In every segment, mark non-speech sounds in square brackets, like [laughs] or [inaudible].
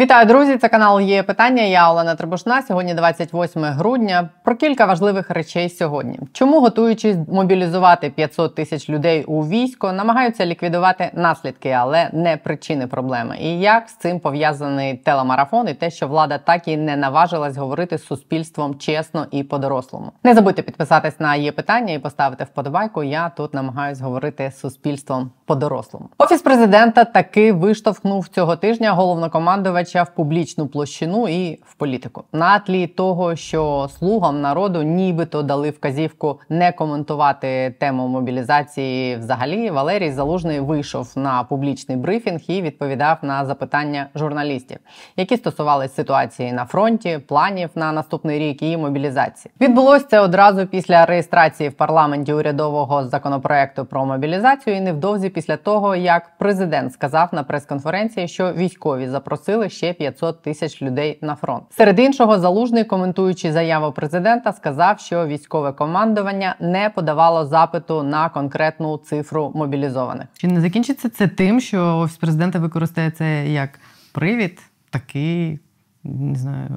Вітаю, друзі! Це канал є питання. Я Олена Требушна. Сьогодні 28 грудня. Про кілька важливих речей сьогодні. Чому готуючись мобілізувати 500 тисяч людей у військо, намагаються ліквідувати наслідки, але не причини проблеми. І як з цим пов'язаний телемарафон і те, що влада так і не наважилась говорити з суспільством чесно і по-дорослому. Не забудьте підписатись на є питання і поставити вподобайку. Я тут намагаюсь говорити з суспільством по-дорослому. Офіс президента таки виштовхнув цього тижня головнокомандувач в публічну площину і в політику на тлі того, що слугам народу нібито дали вказівку не коментувати тему мобілізації. Взагалі, Валерій Залужний вийшов на публічний брифінг і відповідав на запитання журналістів, які стосувалися ситуації на фронті, планів на наступний рік і мобілізації. Відбулось це одразу після реєстрації в парламенті урядового законопроекту про мобілізацію, і невдовзі після того, як президент сказав на прес-конференції, що військові запросили ще 500 тисяч людей на фронт. Серед іншого, залужний, коментуючи заяву президента, сказав, що військове командування не подавало запиту на конкретну цифру мобілізованих. Чи не закінчиться це тим, що офіс президента використає це як привід, такий не знаю.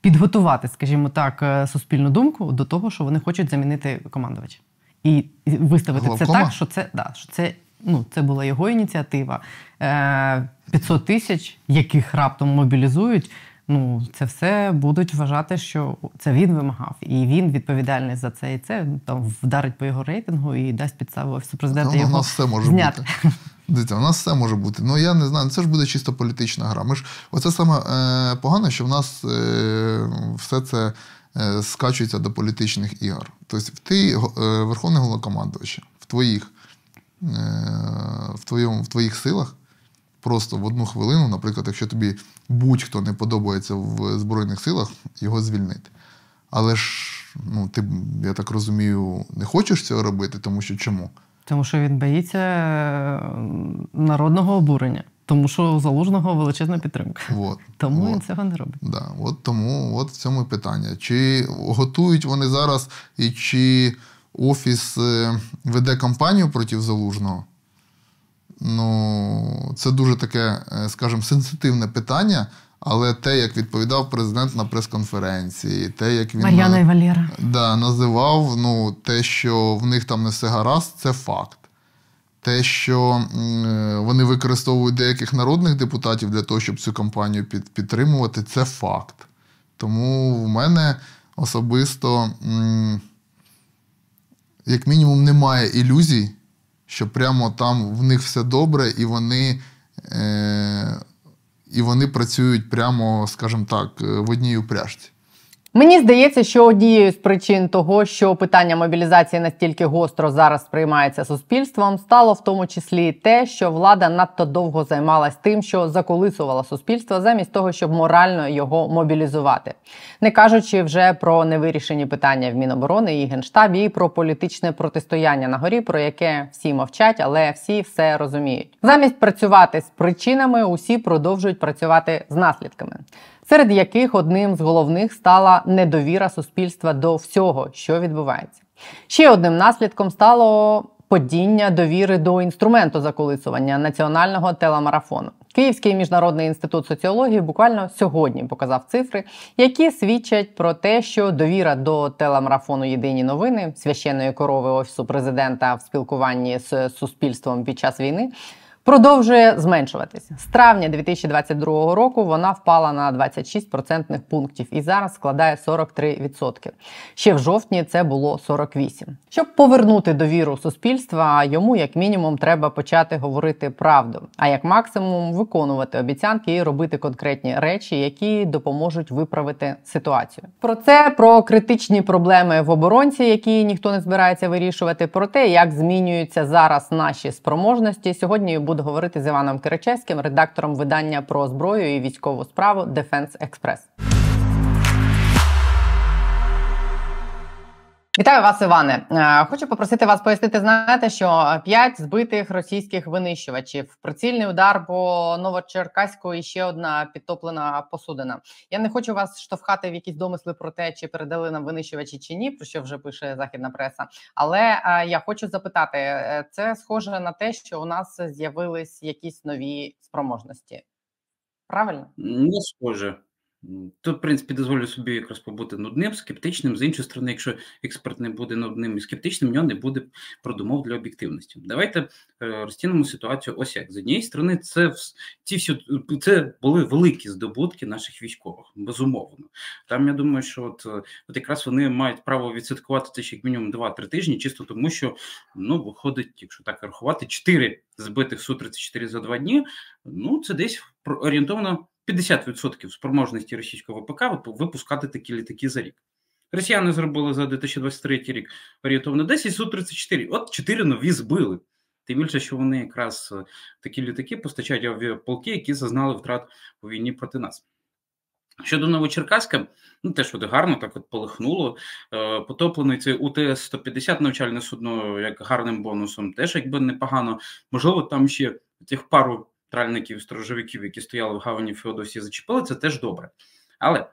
Підготувати, скажімо так, е, суспільну думку до того, що вони хочуть замінити командувача, і виставити Головкома? це так, що це да, що це ну, це була його ініціатива. 500 е, тисяч, яких раптом мобілізують. Ну, це все будуть вважати, що це він вимагав, і він відповідальний за це. І це там вдарить по його рейтингу і дасть підставу офісу президента. Ну, його У нас все може зняти. бути. Дивіться, у нас все може бути. Ну я не знаю, це ж буде чисто політична гра. Ми ж оце саме е, погано, що в нас е, все це скачується до політичних ігор. Тобто, ти е, верховний головнокомандувач, в твоїх Е, в твоєму, в твоїх силах просто в одну хвилину, наприклад, якщо тобі будь-хто не подобається в Збройних силах, його звільнити. Але ж, ну, ти, я так розумію, не хочеш цього робити, тому що чому? Тому що він боїться е, народного обурення. Тому що у залужного величезна підтримка. Вот, тому вот. він цього не робить. Да, от Тому от в цьому питання. Чи готують вони зараз, і чи Офіс е, веде кампанію проти залужного. Ну, це дуже таке, е, скажімо, сенситивне питання. Але те, як відповідав президент на прес-конференції, те, як він Мар'яна і Валєра. Да, називав ну, те, що в них там не все гаразд, це факт. Те, що е, вони використовують деяких народних депутатів для того, щоб цю кампанію підтримувати, це факт. Тому в мене особисто. Як мінімум, немає ілюзій, що прямо там в них все добре, і вони е, і вони працюють прямо, скажімо так, в одній упряжці. Мені здається, що однією з причин того, що питання мобілізації настільки гостро зараз сприймається суспільством, стало в тому числі те, що влада надто довго займалась тим, що заколисувала суспільство, замість того, щоб морально його мобілізувати, не кажучи вже про невирішені питання в Міноборони і генштабі, і про політичне протистояння на горі, про яке всі мовчать, але всі все розуміють. Замість працювати з причинами, усі продовжують працювати з наслідками серед яких одним з головних стала недовіра суспільства до всього, що відбувається. Ще одним наслідком стало падіння довіри до інструменту заколисування національного телемарафону. Київський міжнародний інститут соціології буквально сьогодні показав цифри, які свідчать про те, що довіра до телемарафону Єдині новини священної корови офісу президента в спілкуванні з суспільством під час війни продовжує зменшуватися. З травня 2022 року вона впала на 26 процентних пунктів і зараз складає 43%. Ще в жовтні це було 48%. Щоб повернути довіру суспільства, йому як мінімум треба почати говорити правду, а як максимум виконувати обіцянки і робити конкретні речі, які допоможуть виправити ситуацію. Про це про критичні проблеми в оборонці, які ніхто не збирається вирішувати. Про те, як змінюються зараз наші спроможності. Сьогодні буду говорити з Іваном Киричевським, редактором видання про зброю і військову справу Defense Express. Вітаю вас, Іване. Е, хочу попросити вас пояснити. Знаєте, що п'ять збитих російських винищувачів, прицільний удар по Новочеркаську і ще одна підтоплена посудина. Я не хочу вас штовхати в якісь домисли про те, чи передали нам винищувачі чи ні, про що вже пише західна преса. Але е, я хочу запитати: е, це схоже на те, що у нас з'явились якісь нові спроможності Правильно? Не схоже. Тут, в принципі, дозволю собі якраз побути нудним, скептичним. З іншої сторони, якщо експерт не буде нудним і скептичним, в нього не буде продумов для об'єктивності. Давайте е, розцінимо ситуацію. Ось як з однієї сторони, це ці всі це були великі здобутки наших військових, безумовно. Там я думаю, що от от якраз вони мають право відсвяткувати це ще як мінімум 2-3 тижні, чисто тому, що ну виходить, якщо так рахувати, 4 збитих су 34 за 2 дні. Ну це десь орієнтовно. 50% спроможності російського ВПК випускати такі літаки за рік. Росіяни зробили за 2023 рік орієнтовно 10 Су-34. От 4 нові збили. Тим більше, що вони якраз е, такі літаки постачають авіаполки, які зазнали втрат у війні проти нас. Щодо Новочеркаська, ну теж от гарно так от полихнуло. Е, потоплений цей УТС-150 навчальне судно як гарним бонусом, теж якби непогано. Можливо, там ще тих пару тральників, сторожовиків, які стояли в гавані Феодосії, зачепили, це теж добре. Але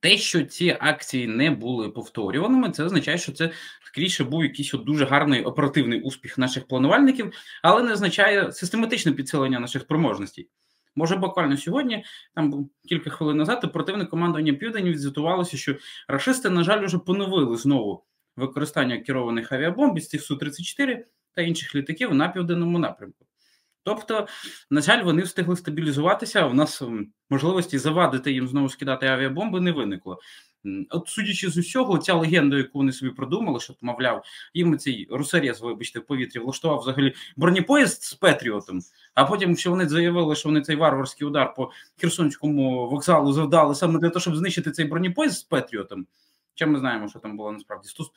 те, що ці акції не були повторюваними, це означає, що це скоріше був якийсь от дуже гарний оперативний успіх наших планувальників, але не означає систематичне підсилення наших спроможностей. Може, буквально сьогодні, там кілька хвилин назад, оперативне командування Південь відзвітувалося, що рашисти, на жаль, вже поновили знову використання керованих авіабомб із цих Су-34 та інших літаків на південному напрямку. Тобто, на жаль, вони встигли стабілізуватися. У нас можливості завадити їм знову скидати авіабомби не виникло. От, судячи з усього, ця легенда, яку вони собі придумали, що мовляв, їм цей русарєз, вибачте, в повітрі влаштував взагалі бронепоїзд з Петріотом. А потім, що вони заявили, що вони цей варварський удар по Херсонському вокзалу завдали саме для того, щоб знищити цей бронепоїзд з Петріотом. Хоча ми знаємо, що там було насправді стус,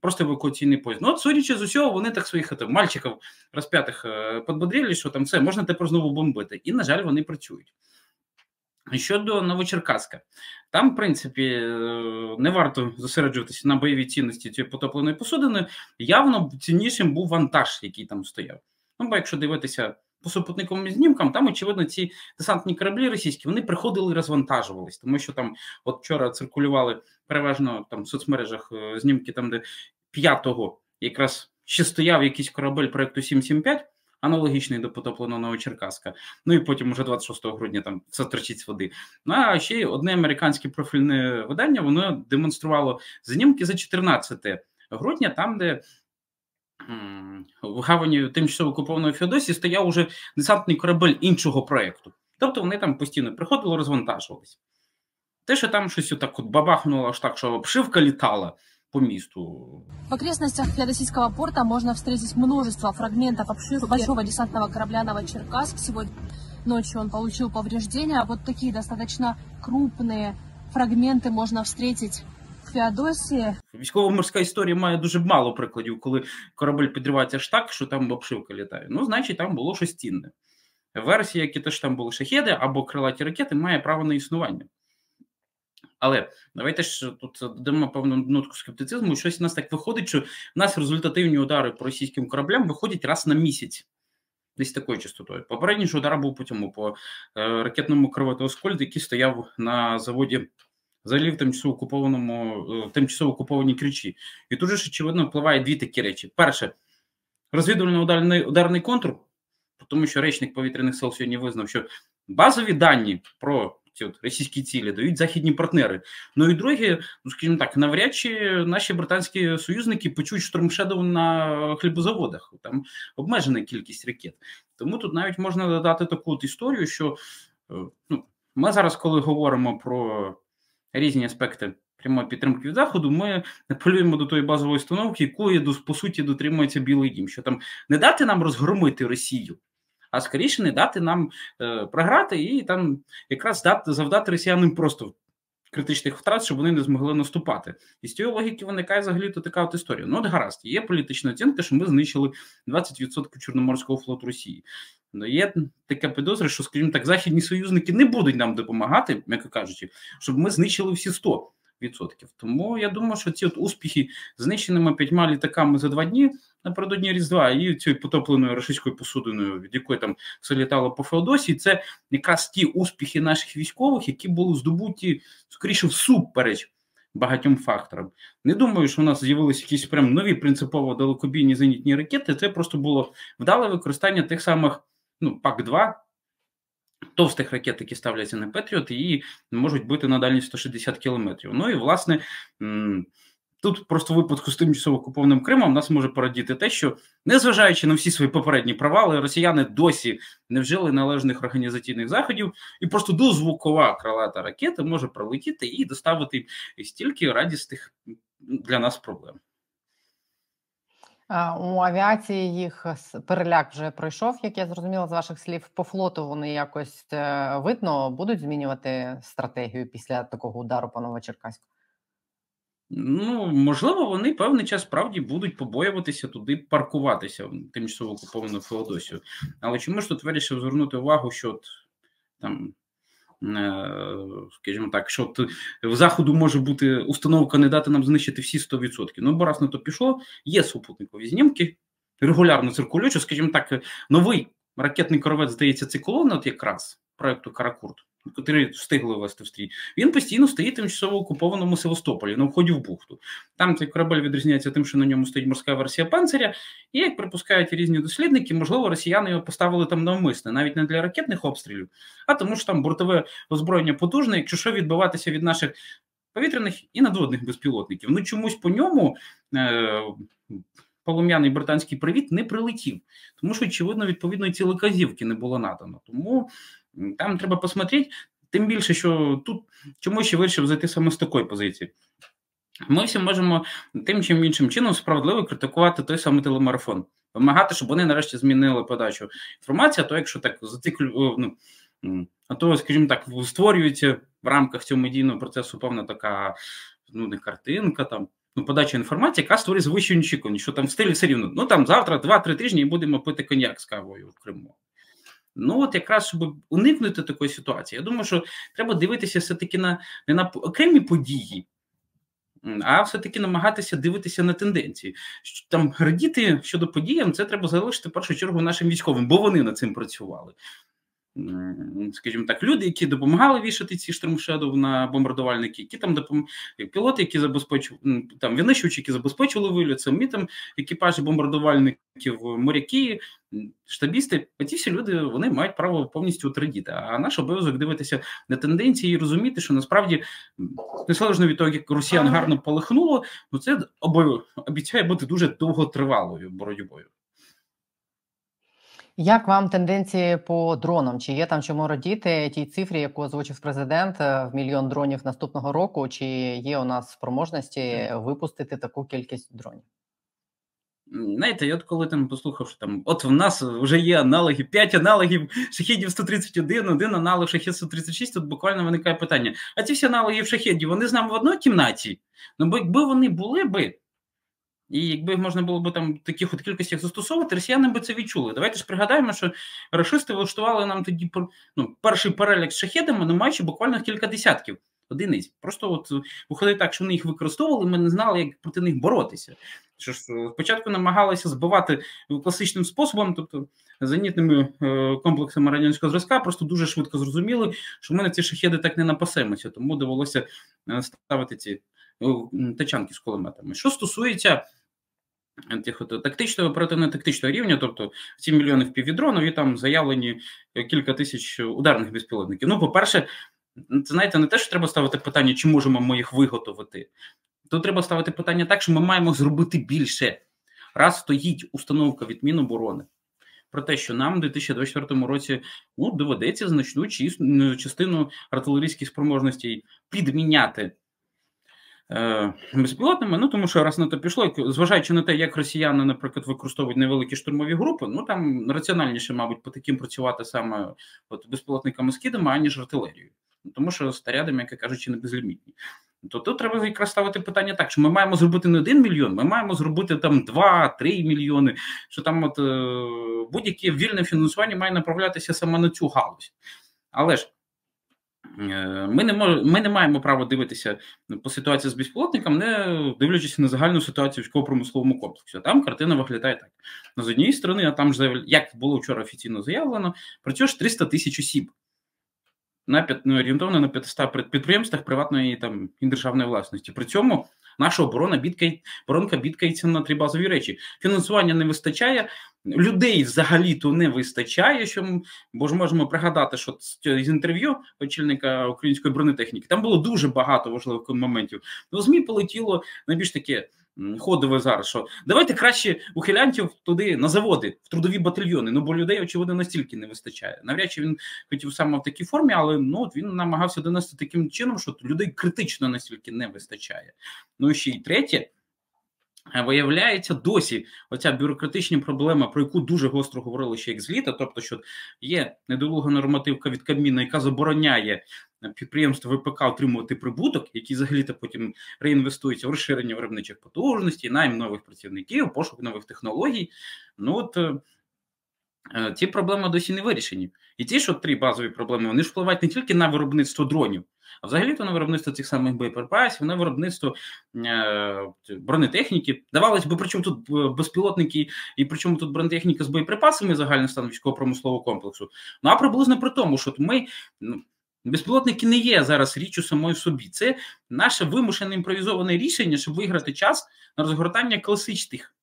просто евакуаційний поїзд. Ну, от судячи з усього, вони так своїх там, мальчиків розп'ятих е, що там все, можна тепер знову бомбити. І, на жаль, вони працюють. Щодо Новочеркаська, там, в принципі, е, не варто зосереджуватися на бойовій цінності цієї потопленої посудини. Явно ціннішим був вантаж, який там стояв. Ну, бо якщо дивитися по супутниковим знімкам, там, очевидно, ці десантні кораблі російські вони приходили і розвантажувались, тому що там, от вчора циркулювали переважно там в соцмережах е, знімки, там, де п'ятого якраз ще стояв якийсь корабель проекту 775, аналогічний до потопленого Новочеркаська. Ну і потім, уже 26 грудня, там все тричить з води. Ну а ще одне американське профільне видання воно демонструвало знімки за 14 грудня, там, де в гавані тимчасово окупованої Феодосії стояв уже десантний корабель іншого проєкту. Тобто вони там постійно приходили, розвантажувалися. Те, що там щось так от бабахнуло, аж так, що обшивка літала по місту. В окрестностях Феодосийского порта можно встретить множество фрагментов обшивки большого десантного корабля «Новочеркасск». Сегодня ночью он получил повреждения. Вот такие достаточно крупные фрагменты можно встретить Феодосії. Військово-морська історія має дуже мало прикладів, коли корабель підривається аж так, що там обшивка літає. Ну, значить, там було щось цінне. Версія, які теж там були шахеди або крилаті ракети, має право на існування. Але давайте ж тут додамо певну нотку скептицизму. Щось у нас так виходить, що в нас результативні удари по російським кораблям виходять раз на місяць. Десь такою частотою. Попередній ж удар був по цьому по е, ракетному кровоту який стояв на заводі взагалі в тимчасово окупованому, е, тимчасово окупованій кричі. І тут ж очевидно впливає дві такі речі: перше, розвідувально ударний ударний контур, тому що речник повітряних сил сьогодні визнав, що базові дані про ці от російські цілі дають західні партнери. Ну і друге, ну скажімо так, навряд чи наші британські союзники почують штормшедов на хлібозаводах. Там обмежена кількість ракет. Тому тут навіть можна додати таку от історію, що е, ну, ми зараз, коли говоримо про різні аспекти прямої підтримки від заходу, ми апелюємо до тої базової установки, якої по суті дотримується Білий Дім, що там не дати нам розгромити Росію. А скоріше не дати нам е, програти і там якраз дати завдати росіянам просто критичних втрат, щоб вони не змогли наступати. І з цієї логіки виникає взагалі то така от історія. Ну, от гаразд, є політична оцінка, що ми знищили 20% Чорноморського флоту Росії. Ну, Є така підозра, що, скажімо так, західні союзники не будуть нам допомагати, м'яко кажучи, щоб ми знищили всі 100%. Тому я думаю, що ці от успіхи знищеними п'ятьма літаками за два дні напередодні Різдва і цією потопленою російською посудиною, від якої там все літало по Феодосії, це якраз ті успіхи наших військових, які були здобуті скоріше всупереч багатьом факторам. Не думаю, що у нас з'явилися якісь прям нові принципово далекобійні зенітні ракети. Це просто було вдале використання тих самих ну, ПАК-2, Товстих ракет, які ставляться на Петріот, і можуть бути на дальність 160 кілометрів. Ну і власне Тут просто в випадку з тимчасово окупованим Кримом нас може порадіти те, що незважаючи на всі свої попередні провали, росіяни досі не вжили належних організаційних заходів, і просто дозвукова крилата ракета може пролетіти і доставити стільки радісних для нас проблем. У авіації їх переляк вже пройшов, як я зрозуміла з ваших слів. По флоту вони якось е, видно будуть змінювати стратегію після такого удару по Новочеркаську? Ну, можливо, вони певний час справді будуть побоюватися туди паркуватися в тимчасово окуповану Феодосію. Але чому ж тут вирішив звернути увагу, що от, там, е, скажімо так, що в заходу може бути установка не дати нам знищити всі 100%. Ну, бо раз на то пішло, є супутникові знімки, регулярно циркулюючи, скажімо так, новий ракетний коровець, здається, циклон, от якраз проекту Каракурт котрі встигли вести в стрій, він постійно стоїть тимчасово окупованому Севастополі на вході в бухту. Там цей корабель відрізняється тим, що на ньому стоїть морська версія панциря, і як припускають різні дослідники, можливо, росіяни його поставили там навмисне, навіть не для ракетних обстрілів, а тому що там бортове озброєння потужне, якщо що відбиватися від наших повітряних і надводних безпілотників. Ну чомусь по ньому. Е- Полум'яний британський привіт не прилетів, тому що, очевидно, відповідної цілеказівки не було надано. Тому там треба посмотрети, тим більше, що тут чому ще вирішив зайти саме з такої позиції. Ми всі можемо тим чи іншим чином справедливо критикувати той самий телемарафон, вимагати, щоб вони нарешті змінили подачу інформації, а то якщо так зациклю, ну, а то, скажімо так, створюється в рамках цього медійного процесу певна така ну, не картинка там. Ну, подача інформації, яка створює звичайні очікування, що там в стилі все рівно. Ну там завтра, два-три тижні і будемо пити коньяк з кавою в Криму. Ну от якраз щоб уникнути такої ситуації, я думаю, що треба дивитися все-таки на не на окремі події, а все-таки намагатися дивитися на тенденції. Там радіти щодо подіям, це треба залишити в першу чергу нашим військовим, бо вони над цим працювали скажімо так, люди, які допомагали вішати ці штормшедов на бомбардувальники, які там допом... пілоти, які забезпечували там винищувачі, які забезпечували виліт, самі там екіпажі бомбардувальників, моряки, штабісти. А ті всі люди вони мають право повністю утрадіти. А наш обов'язок дивитися на тенденції і розуміти, що насправді незалежно від того, як росіян гарно полихнуло, ну це обіцяє бути дуже довготривалою боротьбою. Як вам тенденції по дронам? Чи є там чому радіти тій цифрі, яку озвучив президент е, в мільйон дронів наступного року? Чи є у нас спроможності випустити таку кількість дронів? Знаєте, я от коли там послухав, що там от в нас вже є аналоги, 5 аналогів шахідів 131, один аналог шахід 136, тут буквально виникає питання: а ці всі аналоги в шахедів, вони з нами в одній кімнаті? Ну, бо якби вони були би, і якби можна було б там таких от кількостях застосовувати, росіяни би це відчули. Давайте ж пригадаємо, що рашисти влаштували нам тоді ну, перший перелік з шахедами, не маючи буквально кілька десятків одиниць. Просто от виходить так, що вони їх використовували, ми не знали, як проти них боротися. Що ж спочатку намагалися збивати класичним способом, тобто зенітними е, комплексами радянського зразка, просто дуже швидко зрозуміли, що ми на ці шахеди так не напасемося, тому довелося е, ставити ці тачанки з кулеметами. Що стосується тих от тактичного оперативно-тактичного рівня, тобто 7 мільйонів півдронів і там заявлені кілька тисяч ударних безпілотників. Ну, по-перше, це знаєте, не те, що треба ставити питання, чи можемо ми їх виготовити. Тут треба ставити питання так, що ми маємо зробити більше. Раз стоїть установка від Міноборони про те, що нам у 2024 році ну, доведеться значну частину артилерійських спроможностей підміняти безпілотними, ну тому що раз на то пішло, зважаючи на те, як росіяни, наприклад, використовують невеликі штурмові групи, ну там раціональніше, мабуть, по таким працювати саме от безпілотниками скидами, аніж артилерією. Тому що снарядами, як кажучи, не безлімітні. То тут треба якраз ставити питання так, що ми маємо зробити не один мільйон, ми маємо зробити там два-три мільйони. Що там от е, будь-яке вільне фінансування має направлятися саме на цю галузь. Але ж Е, ми не мож, ми не маємо права дивитися по ситуації з безпілотником, не дивлячись на загальну ситуацію військово-промисловому комплексі. Там картина виглядає так. Ну, з однієї сторони, а там ж як було вчора офіційно заявлено, працює ж 300 тисяч осіб на ну, орієнтовно на 500 підприємствах приватної там і державної власності. При цьому Наша оборона бідкає, оборонка бідкається на три базові речі. Фінансування не вистачає, людей взагалі-то не вистачає. Що бо ж можемо пригадати, що з інтерв'ю очільника української бронетехніки там було дуже багато важливих моментів. Ну, змі полетіло найбільш таке ходове зараз, що давайте краще ухилянтів туди на заводи, в трудові батальйони. Ну бо людей, очевидно, настільки не вистачає. Навряд чи він хотів саме в такій формі, але ну от він намагався донести таким чином, що людей критично настільки не вистачає. Ну і ще й третє. Виявляється, досі оця бюрократична проблема, про яку дуже гостро говорили ще як з літа, тобто, що є недолуга нормативка від Кабміна, яка забороняє підприємство ВПК отримувати прибуток, який взагалі то потім реінвестується в розширення виробничих потужностей, найм нових працівників, пошук нових технологій. Ну от е, е, ці проблеми досі не вирішені. І ті, що три базові проблеми, вони ж впливають не тільки на виробництво дронів. А взагалі-то на виробництво цих самих боєприпасів, на виробництво е, бронетехніки. Давалось би, причому тут е, безпілотники, і причому тут бронетехніка з боєприпасами загальний стан військово-промислового комплексу. Ну а приблизно при тому, що ми. Ну, Безпілотники не є зараз річчю самою собі. Це наше вимушене імпровізоване рішення, щоб виграти час на розгортання класичних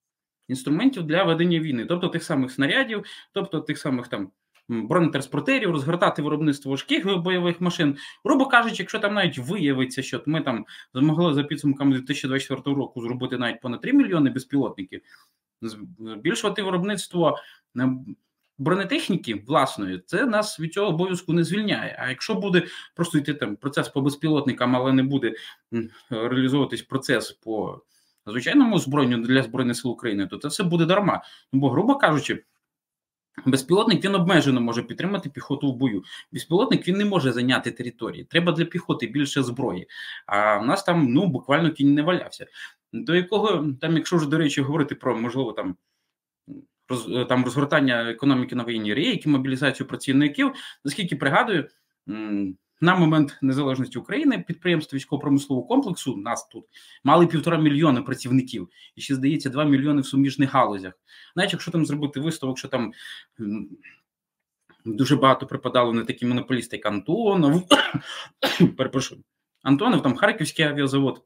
інструментів для ведення війни, тобто тих самих снарядів, тобто тих самих там бронетранспортерів, розгортати виробництво важких бойових машин. Грубо кажучи, якщо там навіть виявиться, що ми там змогли за підсумками 2024 року зробити навіть понад 3 мільйони безпілотників, збільшувати виробництво бронетехніки власної, це нас від цього обов'язку не звільняє. А якщо буде просто йти там процес по безпілотникам, але не буде реалізовуватись процес по звичайному озброєнню для збройних сил України, то це все буде дарма. Бо, грубо кажучи. Безпілотник він обмежено може підтримати піхоту в бою. Безпілотник він не може зайняти території. Треба для піхоти більше зброї. А в нас там ну буквально кінь не валявся. До якого там, якщо вже до речі, говорити про можливо там роз, там розгортання економіки на воєнній рейки, мобілізацію працівників, наскільки пригадую. На момент незалежності України підприємства військово-промислового комплексу нас тут мали півтора мільйони працівників, і ще здається, два мільйони в суміжних галузях. Навіть якщо там зробити виставок, що там дуже багато припадало на такі монополісти, як Антонов, [coughs] перепрошую, Антонов, там Харківський авіазавод.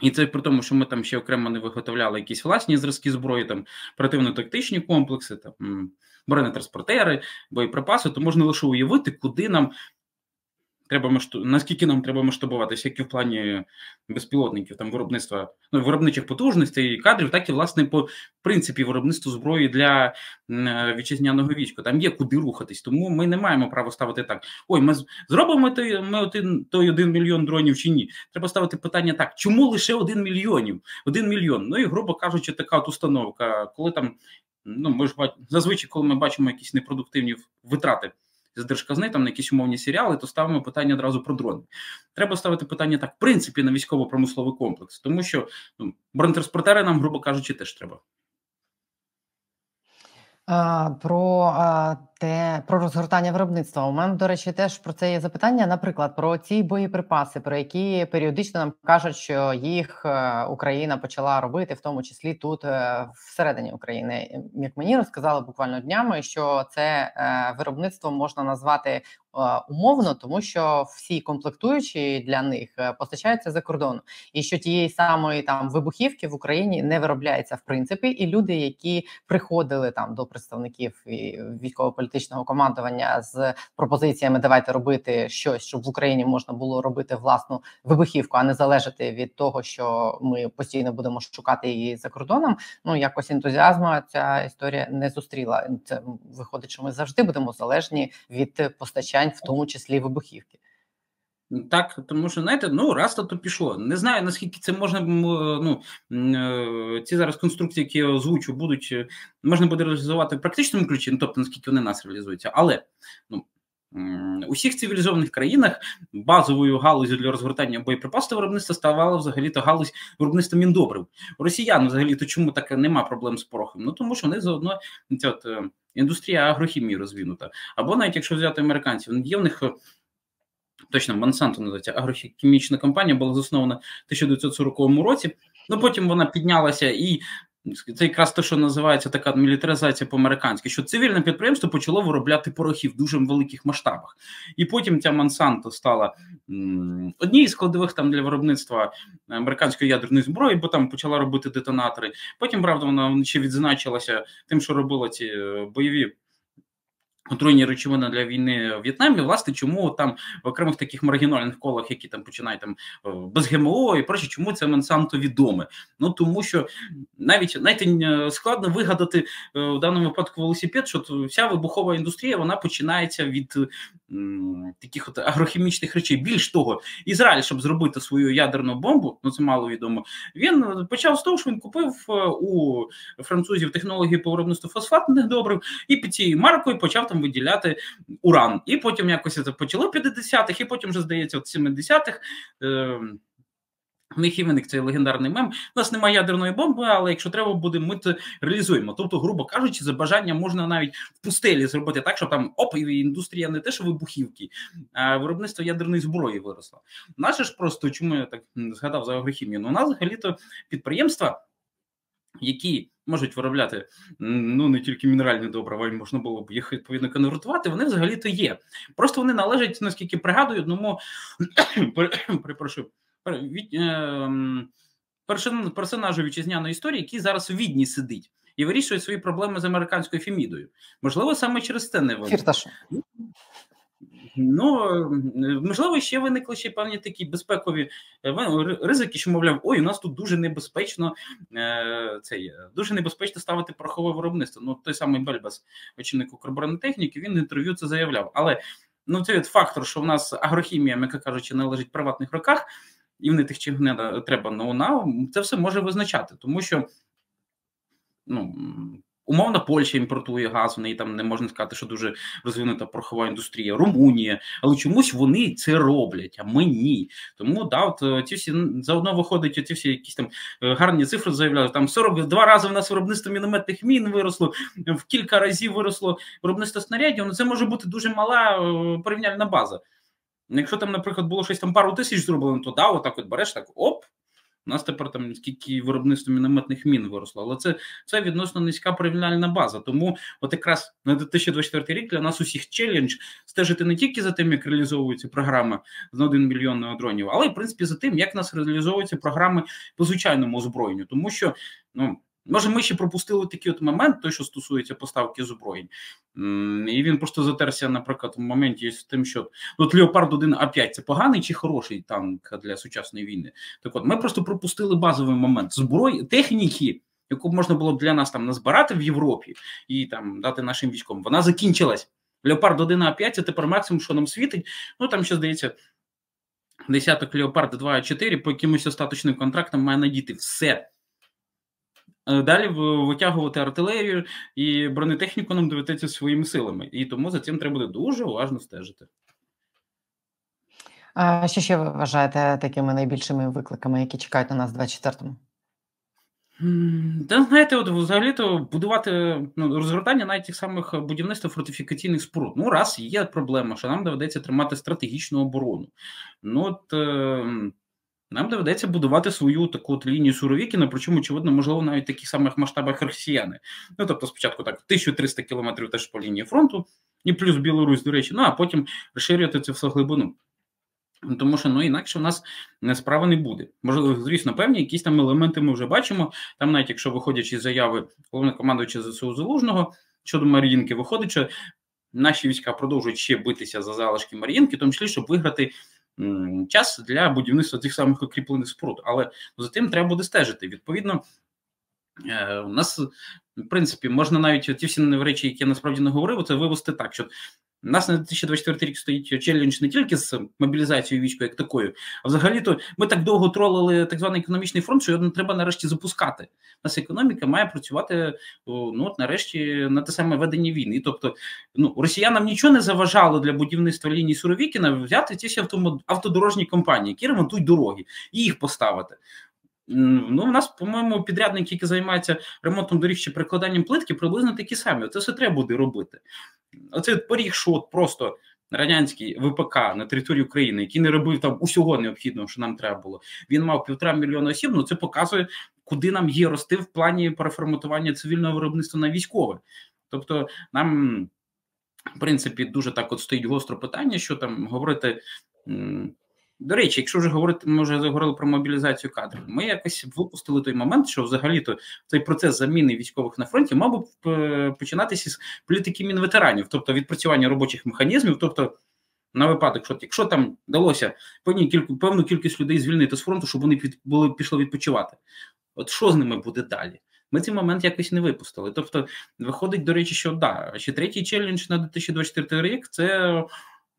І це при тому, що ми там ще окремо не виготовляли якісь власні зразки зброї, там оперативно-тактичні комплекси, там бронетранспортери, боєприпаси, то можна лише уявити, куди нам треба масштаб... наскільки нам треба масштабуватися, як і в плані безпілотників, там виробництва ну, виробничих потужностей, кадрів, так і власне по принципі виробництва зброї для вітчизняного війська. Там є куди рухатись, тому ми не маємо права ставити так. Ой, ми зробимо той, ми один той один мільйон дронів чи ні. Треба ставити питання так: чому лише один мільйонів? Один мільйон. Ну і грубо кажучи, така от установка, коли там. Ну, ми ж зазвичай, коли ми бачимо якісь непродуктивні витрати з держказни там на якісь умовні серіали, то ставимо питання одразу про дрони. Треба ставити питання так, в принципі, на військово-промисловий комплекс, тому що ну, бронетранспортери нам, грубо кажучи, теж треба. Про те про розгортання виробництва. У мене, до речі, теж про це є запитання. Наприклад, про ці боєприпаси, про які періодично нам кажуть, що їх е, Україна почала робити, в тому числі тут е, всередині України. Як мені розказали буквально днями, що це е, виробництво можна назвати умовно, тому що всі комплектуючі для них постачаються за кордону, і що тієї самої там вибухівки в Україні не виробляється в принципі, і люди, які приходили там до представників військово політичного командування з пропозиціями Давайте робити щось, щоб в Україні можна було робити власну вибухівку, а не залежати від того, що ми постійно будемо шукати її за кордоном. Ну якось ентузіазму ця історія не зустріла. Це виходить, що ми завжди будемо залежні від постачань, в тому числі вибухівки. Так, тому що знаєте, ну раз то пішло. Не знаю наскільки це можна ну е, ці зараз конструкції, які я озвучу, будуть е, можна буде реалізувати в практичному ключі, ну тобто наскільки вони нас реалізуються, але ну. У всіх цивілізованих країнах базовою галузю для розгортання боєприпасів виробництва ставала взагалі то галузь виробництва міндобрив. Росіян взагалі то чому так нема проблем з порохом? Ну тому що вони заодно ця от е, індустрія агрохімії розвинута. Або навіть якщо взяти американців, є в них точно Монсанто називається агрохімічна компанія, була заснована в 1940 році. Ну потім вона піднялася і це якраз те, що називається така мілітаризація по-американськи, що цивільне підприємство почало виробляти порохи в дуже великих масштабах. І потім ця Монсанто стала однією з складових там для виробництва американської ядерної зброї, бо там почала робити детонатори. Потім, правда, вона ще відзначилася тим, що робила ці е, бойові отруйні речовини для війни в В'єтнамі, власне, чому там в окремих таких маргінальних колах, які там починають там е, без ГМО і проще, чому це Монсанто відоме? Ну тому що навіть навіть складно вигадати е, в даному випадку велосипед, що вся вибухова індустрія вона починається від таких от агрохімічних речей. Більш того, Ізраїль, щоб зробити свою ядерну бомбу, ну це мало відомо. Він почав з того, що він купив е, у французів технології по виробництву фосфатних добрив, і під цією маркою почав там виділяти уран. І потім якось це почало 50-х, і потім вже здається, от 70-х. Е, в них і виник цей легендарний мем. У нас немає ядерної бомби, але якщо треба буде, ми це реалізуємо. Тобто, грубо кажучи, за бажання можна навіть в пустелі зробити так, щоб там оп, і індустрія не те, що вибухівки, а виробництво ядерної зброї виросло. Наше ж просто чому я так згадав за агрохімію? Ну, у нас взагалі-то підприємства, які можуть виробляти ну не тільки мінеральні добрива, і можна було б їх відповідно конвертувати. Вони взагалі то є. Просто вони належать, наскільки пригадую, одному [coughs] [coughs] перепрошую від е, персонажу вітчизняної історії, який зараз у відні сидить і вирішує свої проблеми з американською фімідою. Можливо, саме через це не виникло. Ну можливо, ще виникли ще певні такі безпекові е, ризики, що мовляв, ой, у нас тут дуже небезпечно е, цей дуже небезпечно ставити порохове виробництво. Ну той самий Бельбас, очільник Укрборонетехніки, він інтерв'ю це заявляв. Але ну цей фактор, що в нас агрохімія, м'яко кажучи, належить в приватних руках, і в них чим не треба на це все може визначати, тому що ну Умовно, Польща імпортує газ, в неї там не можна сказати, що дуже розвинута порохова індустрія, Румунія, але чомусь вони це роблять, а ми ні. Тому да, от е, ці всі заодно виходить, ці всі якісь там е, гарні цифри заявляють. Там 42 рази в нас виробництво мінометних мін виросло, в кілька разів виросло виробництво снарядів. Ну це може бути дуже мала е, порівняльна база. Якщо там, наприклад, було щось там пару тисяч зроблено, то да, отак от береш так, оп, у нас тепер там скільки виробництво мінометних мін виросло, але це це відносно низька порівняльна база. Тому, от якраз на 2024 рік для нас усіх челендж стежити не тільки за тим, як реалізовуються програми з 1 мільйон дронів, але й в принципі за тим, як нас реалізовуються програми по звичайному озброєнню, тому що ну. Може, ми ще пропустили такий от момент, той, що стосується поставки зброєнь. І він просто затерся, наприклад, в моменті з тим, що от Леопард 1 А5 це поганий чи хороший танк для сучасної війни. Так от ми просто пропустили базовий момент зброї, техніки, яку можна було б для нас там назбирати в Європі і там дати нашим військовим. Вона закінчилась. Леопард 1 А5 це тепер максимум, що нам світить. Ну там ще здається. Десяток Леопард 2 а 4 по якимось остаточним контрактам має надіти все. Е, далі витягувати артилерію і бронетехніку нам доведеться своїми силами. І тому за цим треба буде дуже уважно стежити. А Що ще ви вважаєте такими найбільшими викликами, які чекають на нас в 24-му? Та знаєте, от взагалі-то будувати ну, розгортання навіть тих самих будівництва фортифікаційних споруд. Ну, раз є проблема, що нам доведеться тримати стратегічну оборону. Ну от е, нам доведеться будувати свою таку от лінію Суровікіна, причому, очевидно, можливо, навіть в таких самих масштабах росіяни. Ну тобто, спочатку так 1300 кілометрів теж по лінії фронту, і плюс Білорусь, до речі, ну а потім розширювати це все глибину. Тому що ну інакше в нас справи не буде. Можливо, звісно, певні якісь там елементи ми вже бачимо. Там, навіть якщо виходячи з заяви головнокомандуюча ЗСУ Залужного щодо Мар'їнки, виходить, що наші війська продовжують ще битися за залишки Мар'їнки, в тому числі, щоб виграти час для будівництва тих самих укріплених споруд. Але за тим треба буде стежити. Відповідно, у нас в принципі можна навіть ті всі речі, які я насправді не говорив, це вивести так, що у нас на 2024 рік стоїть челендж не тільки з мобілізацією війська як такою, а взагалі-то ми так довго тролили так званий економічний фронт, що його не треба нарешті запускати. У нас економіка має працювати ну от нарешті на те саме ведення війни. Тобто, ну росіянам нічого не заважало для будівництва лінії Суровікіна взяти ці всі автодорожні компанії, які ремонтують дороги, і їх поставити. Ну, у нас, по-моєму, підрядники, які займаються ремонтом доріг чи прикладанням плитки, приблизно такі самі. Це все треба буде робити. Оцей поріг, що от просто радянський ВПК на території України, який не робив там усього необхідного, що нам треба було. Він мав півтора мільйона осіб. Ну це показує куди нам є рости в плані переформатування цивільного виробництва на військове. Тобто, нам, в принципі, дуже так от стоїть гостро питання, що там говорити. До речі, якщо вже говорити, ми вже заговорили про мобілізацію кадрів, ми якось випустили той момент, що взагалі-то цей процес заміни військових на фронті мав би починатися з політики мінветеранів, тобто відпрацювання робочих механізмів, тобто. На випадок, що якщо там вдалося певні кілька, певну кількість людей звільнити з фронту, щоб вони під, були пішли відпочивати, от що з ними буде далі? Ми цей момент якось не випустили. Тобто, виходить, до речі, що да, ще третій челендж на 2024 рік це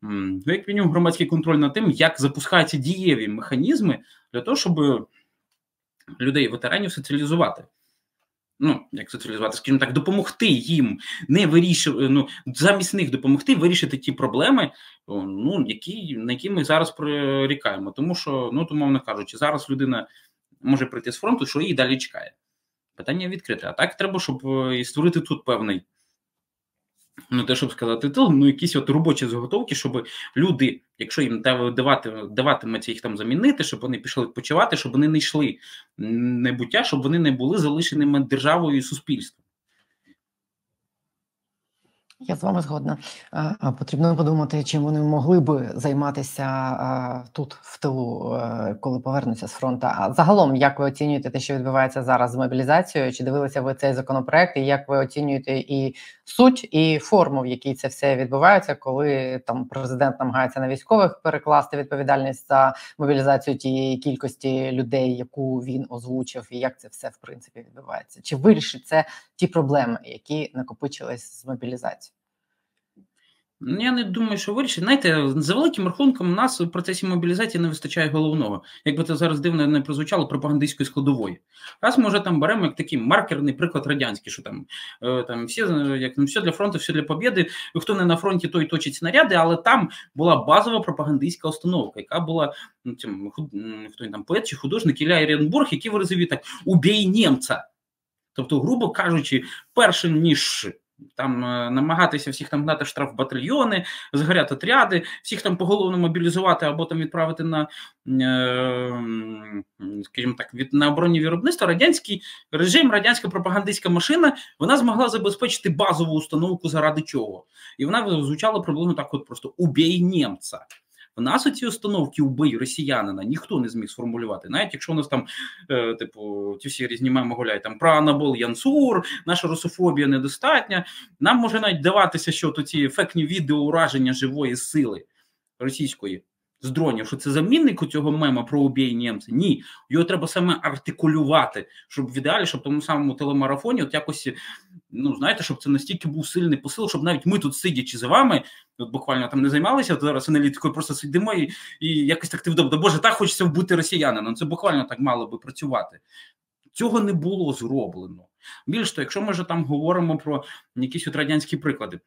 ну, як мінімум громадський контроль над тим, як запускаються дієві механізми для того, щоб людей, ветеранів соціалізувати. Ну, як соціалізувати, скажімо так, допомогти їм не вирішити, ну, замість них допомогти вирішити ті проблеми, ну, які, на які ми зараз прорікаємо. Тому що, ну, умовно кажучи, зараз людина може прийти з фронту, що її далі чекає. Питання відкрите. А так треба, щоб е, створити тут певний Ну, те, щоб сказати, то ну якісь от робочі заготовки, щоб люди, якщо їм давати, даватиметься їх там замінити, щоб вони пішли відпочивати, щоб вони не йшли небуття, щоб вони не були залишеними державою і суспільством. Я з вами згодна. Потрібно подумати, чим вони могли би займатися тут в тилу, е, коли повернуться з фронту. А загалом, як ви оцінюєте те, що відбувається зараз з мобілізацією? Чи дивилися ви цей законопроект? І як ви оцінюєте і суть, і форму, в якій це все відбувається, коли там президент намагається на військових перекласти відповідальність за мобілізацію тієї кількості людей, яку він озвучив, і як це все в принципі відбувається? Чи вирішить це ті проблеми, які накопичились з мобілізацією? Ну, я не думаю, що вирішить. Знаєте, за великим рахунком у нас у процесі мобілізації не вистачає головного. Якби це зараз дивно не прозвучало пропагандистської складової. Раз ми вже там беремо як такий маркерний приклад радянський, що там е, там всі як все для фронту, все для побєди. Хто не на фронті, той точить снаряди, але там була базова пропагандистська установка, яка була ну, тим, хто там поет чи художник Ілля Іренбург, який виразив так: убій німця. Тобто, грубо кажучи, першим ніж там е, намагатися всіх там дати штраф батальйони, згоряти отряди, всіх там поголовно мобілізувати або там відправити на е, скажімо так, від на оборонні виробництва. Радянський режим, радянська пропагандистська машина, вона змогла забезпечити базову установку заради чого. І вона звучала приблизно так: от просто убій німця. В нас оці установки убий росіянина ніхто не зміг сформулювати. Навіть якщо у нас там, е, типу, ті всі різні меми гуляють там про Янсур, наша русофобія недостатня. Нам може навіть даватися, що то ці ефектні відео ураження живої сили російської з дронів, що це замінник у цього мема про убій німця. Ні, його треба саме артикулювати, щоб в ідеалі, щоб в тому самому телемарафоні, от якось, ну знаєте, щоб це настільки був сильний посил, щоб навіть ми тут сидячи з вами, от буквально там не займалися то зараз аналітикою, просто сидимо і, і якось так ти вдобно. Боже, так хочеться бути росіянином. Це буквально так мало би працювати. Цього не було зроблено. Більш того, якщо ми вже там говоримо про якісь от радянські приклади.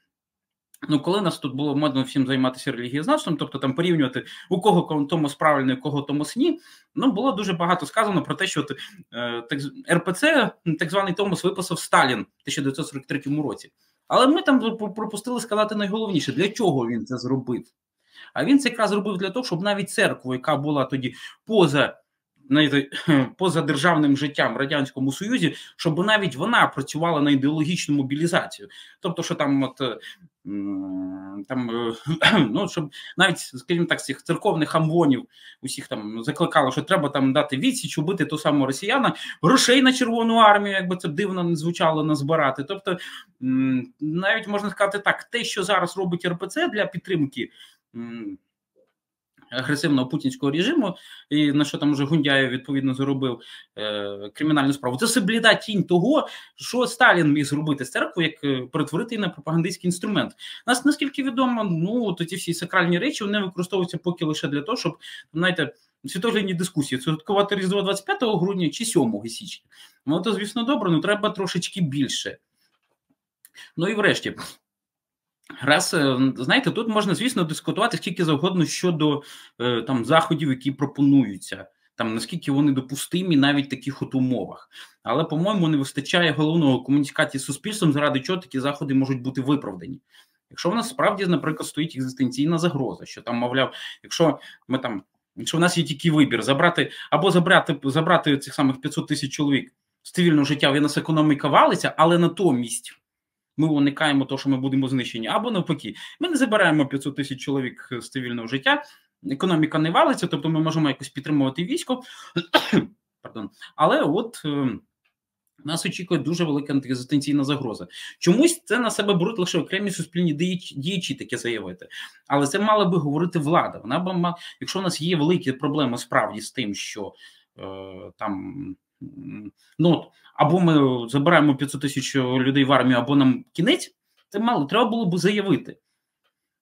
Ну, коли нас тут було модно всім займатися релігієзнавством, тобто там порівнювати у кого Томос правильний, у кого Томос ні, ну було дуже багато сказано про те, що е, так, РПЦ, так званий Томос, виписав Сталін в 1943 році. Але ми там пропустили сказати найголовніше, для чого він це зробив. А він це якраз зробив для того, щоб навіть церкву, яка була тоді поза [clears throat] поза державним життям в радянському союзі, щоб навіть вона працювала на ідеологічну мобілізацію, тобто, що там от там [clears throat] ну щоб навіть, скажімо так, цих церковних амвонів усіх там закликало, що треба там дати відсіч, убити ту саму росіяна, грошей на Червону армію, якби це дивно не звучало назбирати. Тобто, навіть можна сказати так, те, що зараз робить РПЦ для підтримки агресивного путінського режиму, і на що там уже Гундяєв відповідно заробив е, кримінальну справу. Це все бліда тінь того, що Сталін міг зробити з церкву, як е, перетворити на пропагандистський інструмент. Нас наскільки відомо, ну то ці всі сакральні речі вони використовуються поки лише для того, щоб знаєте. Світоглядні дискусії святкувати Різдво 25 грудня чи 7 січня. Ну, то, звісно, добре, але треба трошечки більше. Ну і врешті, Раз, е, знаєте, тут можна, звісно, дискутувати скільки завгодно щодо е, там заходів, які пропонуються, там наскільки вони допустимі навіть в таких от умовах. Але, по-моєму, не вистачає головного комунікації з суспільством, заради чого такі заходи можуть бути виправдані. Якщо в нас справді, наприклад, стоїть екзистенційна загроза, що там, мовляв, якщо ми там Що в нас є тільки вибір забрати або забрати забрати цих самих 500 тисяч чоловік з цивільного життя, і нас економіка валиться, але натомість ми уникаємо того, що ми будемо знищені, або навпаки, ми не забираємо 500 тисяч чоловік з цивільного життя, економіка не валиться, тобто ми можемо якось підтримувати військо. [coughs] Пардон. Але от е, нас очікує дуже велика антиекзистенційна загроза. Чомусь це на себе беруть лише окремі суспільні діячі, таке заявити. Але це мала би говорити влада. Вона б якщо у нас є великі проблеми справді з тим, що е, там. Ну, от, або ми забираємо 500 тисяч людей в армію, або нам кінець, це мало, треба було б заявити.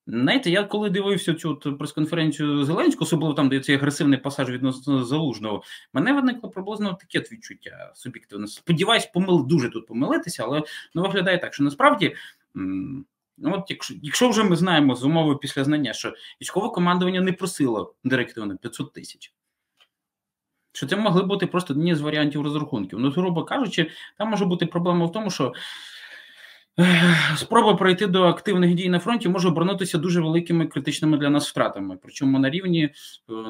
Знаєте, я коли дивився цю прес-конференцію Зеленського, особливо там, де цей агресивний пасаж відносно залужного, мене виникло приблизно таке відчуття суб'єктивне. Сподіваюсь, помил дуже тут помилитися, але ну, виглядає так, що насправді. Ну, от якщо, якщо вже ми знаємо з умови після знання, що військове командування не просило директивно 500 тисяч, що це могли бути просто одні з варіантів розрахунків. Ну, грубо кажучи, там може бути проблема в тому, що спроба пройти до активних дій на фронті може обернутися дуже великими критичними для нас втратами. Причому на рівні, е,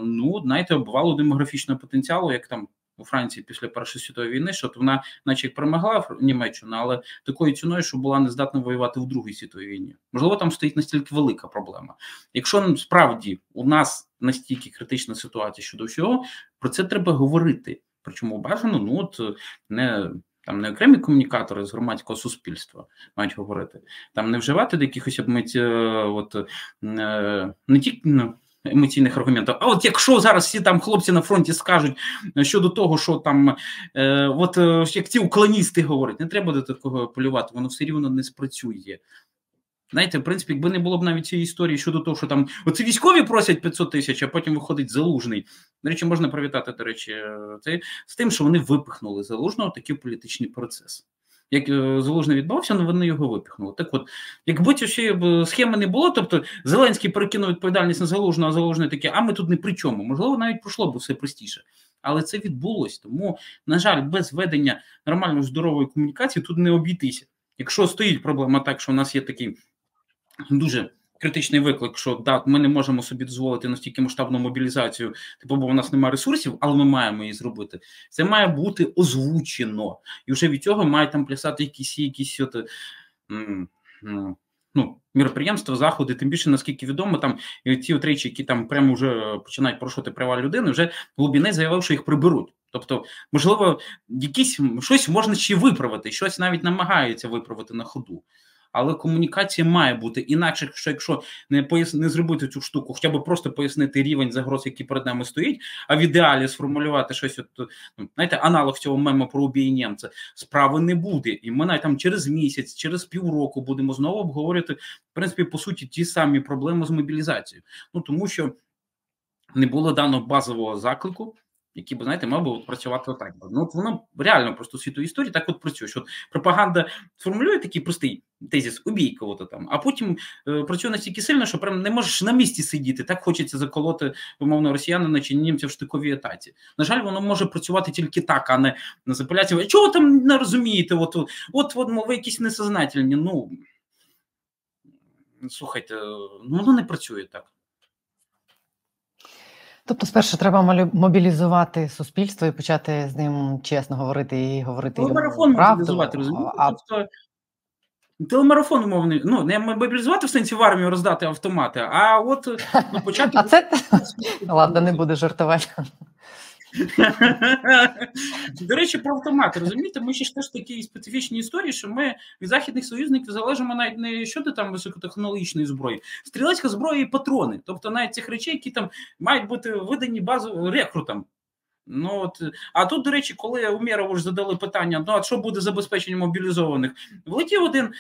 ну, знаєте, обвалу демографічного потенціалу, як там у Франції після Першої світової війни, що вона, наче як перемогла Німеччину, але такою ціною, що була не здатна воювати в Другій світовій війні. Можливо, там стоїть настільки велика проблема. Якщо справді у нас настільки критична ситуація щодо всього, про це треба говорити. Причому бажано, ну от не там не окремі комунікатори з громадського суспільства мають говорити, там не вживати до якихось обмить, е, от е, не тільки ну, емоційних аргументів. А от якщо зараз всі там хлопці на фронті скажуть щодо того, що там, е, от е, як ці уклоністи говорять, не треба до такого полювати, воно все рівно не спрацює. Знаєте, в принципі, якби не було б навіть цієї історії щодо того, що там оці військові просять 500 тисяч, а потім виходить залужний. До речі, можна привітати, до речі, е, це з тим, що вони випихнули залужного такий політичний процес. Як е, залужний відбувався, але вони його випихнули. Так от, якби цієї схеми не було, тобто Зеленський перекинув відповідальність на залужного, а залужний таке, а ми тут не при чому. Можливо, навіть пройшло б все простіше. Але це відбулось. Тому, на жаль, без ведення нормальної здорової комунікації тут не обійтися. Якщо стоїть проблема так, що у нас є такий дуже критичний виклик, що да, ми не можемо собі дозволити настільки масштабну мобілізацію, типу, бо у нас немає ресурсів, але ми маємо її зробити. Це має бути озвучено, і вже від цього мають там плясати якісь якісь от, ну, міроприємства, заходи. Тим більше, наскільки відомо, там і ті от речі, які там прямо вже починають порушувати права людини, вже глибінець заявив, що їх приберуть. Тобто, можливо, якісь щось можна ще виправити, щось навіть намагаються виправити на ходу. Але комунікація має бути інакше, що якщо не пояс... не зробити цю штуку, хоча б просто пояснити рівень загроз, який перед нами стоїть, а в ідеалі сформулювати щось, от, ну, знаєте, аналог цього мему про убій німця, справи не буде. І ми навіть там через місяць, через півроку будемо знову обговорювати, в принципі, по суті, ті самі проблеми з мобілізацією. Ну тому що не було дано базового заклику які б, знаєте, мав би працювати отак. Ну, от воно реально просто світовій історії так от працює. Що пропаганда формулює такий простий тезіс, убій кого-то там, а потім е, працює настільки сильно, що прям не можеш на місці сидіти. Так хочеться заколоти, умовно, росіянина чи німця в штиковій атаці. На жаль, воно може працювати тільки так, а не на запаляції. Чого там не розумієте? От, от, от, от ви якісь несознательні. Ну слухайте, ну воно не працює так. Тобто, спершу треба мобілізувати суспільство і почати з ним чесно говорити і говорити йому Телемарафон мобілізувати, розумієте? А, Тобто, телемарафон умовний, ну, не мобілізувати в сенсі в армію роздати автомати, а от ну, почати. [laughs] а це [laughs] ладно, не буду жартувати. [laughs] До речі, про автомати, розумієте, ми ще теж такі специфічні історії, що ми від західних союзників залежимо навіть не щодо там високотехнологічної зброї, стрілецька зброя і патрони, тобто навіть цих речей, які там мають бути видані базу рекрутам. Ну от, а тут, до речі, коли Умєрову ж задали питання: ну а що буде забезпечення мобілізованих? Влетів один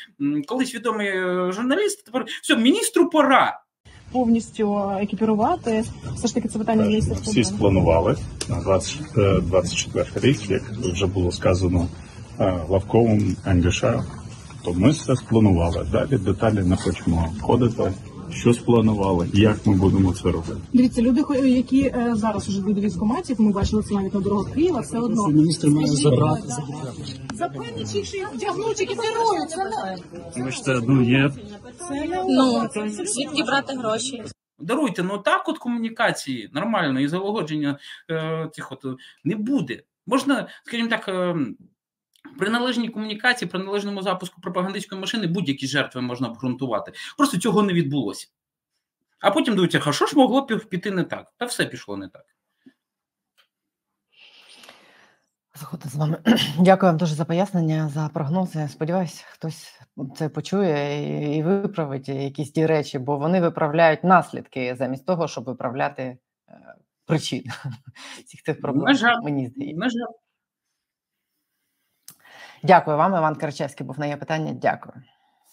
колись відомий е, журналіст. Тепер все, міністру пора. Повністю екіпірувати. Все ж таки це питання є всі спланували на 20, е, 24 рік, як вже було сказано е, Лавковим Ангіша, то ми все спланували. Далі деталі не хочемо входити. Що спланували, як ми будемо це робити. Дивіться, люди, які е, зараз уже до військкоматів, ми бачили це навіть на дорогах Києва, все одно. Міністр має забрати. Запевніть що їх вдягнуть, екіпірують. Це не Бачите, ну є Ну, звідки брати гроші? Даруйте, ну так от комунікації нормально і залагодження е, цих от не буде. Можна, скажімо так, е, при належній комунікації, при належному запуску пропагандистської машини будь-які жертви можна обґрунтувати. Просто цього не відбулося. А потім дивіться, а що ж могло пі- піти не так? Та все пішло не так. Згодна з вами. [clears throat] Дякую вам дуже за пояснення, за прогнози. Сподіваюсь, хтось це почує і, виправить якісь ті речі, бо вони виправляють наслідки замість того, щоб виправляти е, причини [laughs] всіх цих проблем. Жаль. Мені здається. Жаль. Дякую вам, Іван Карачевський був на є питання. Дякую.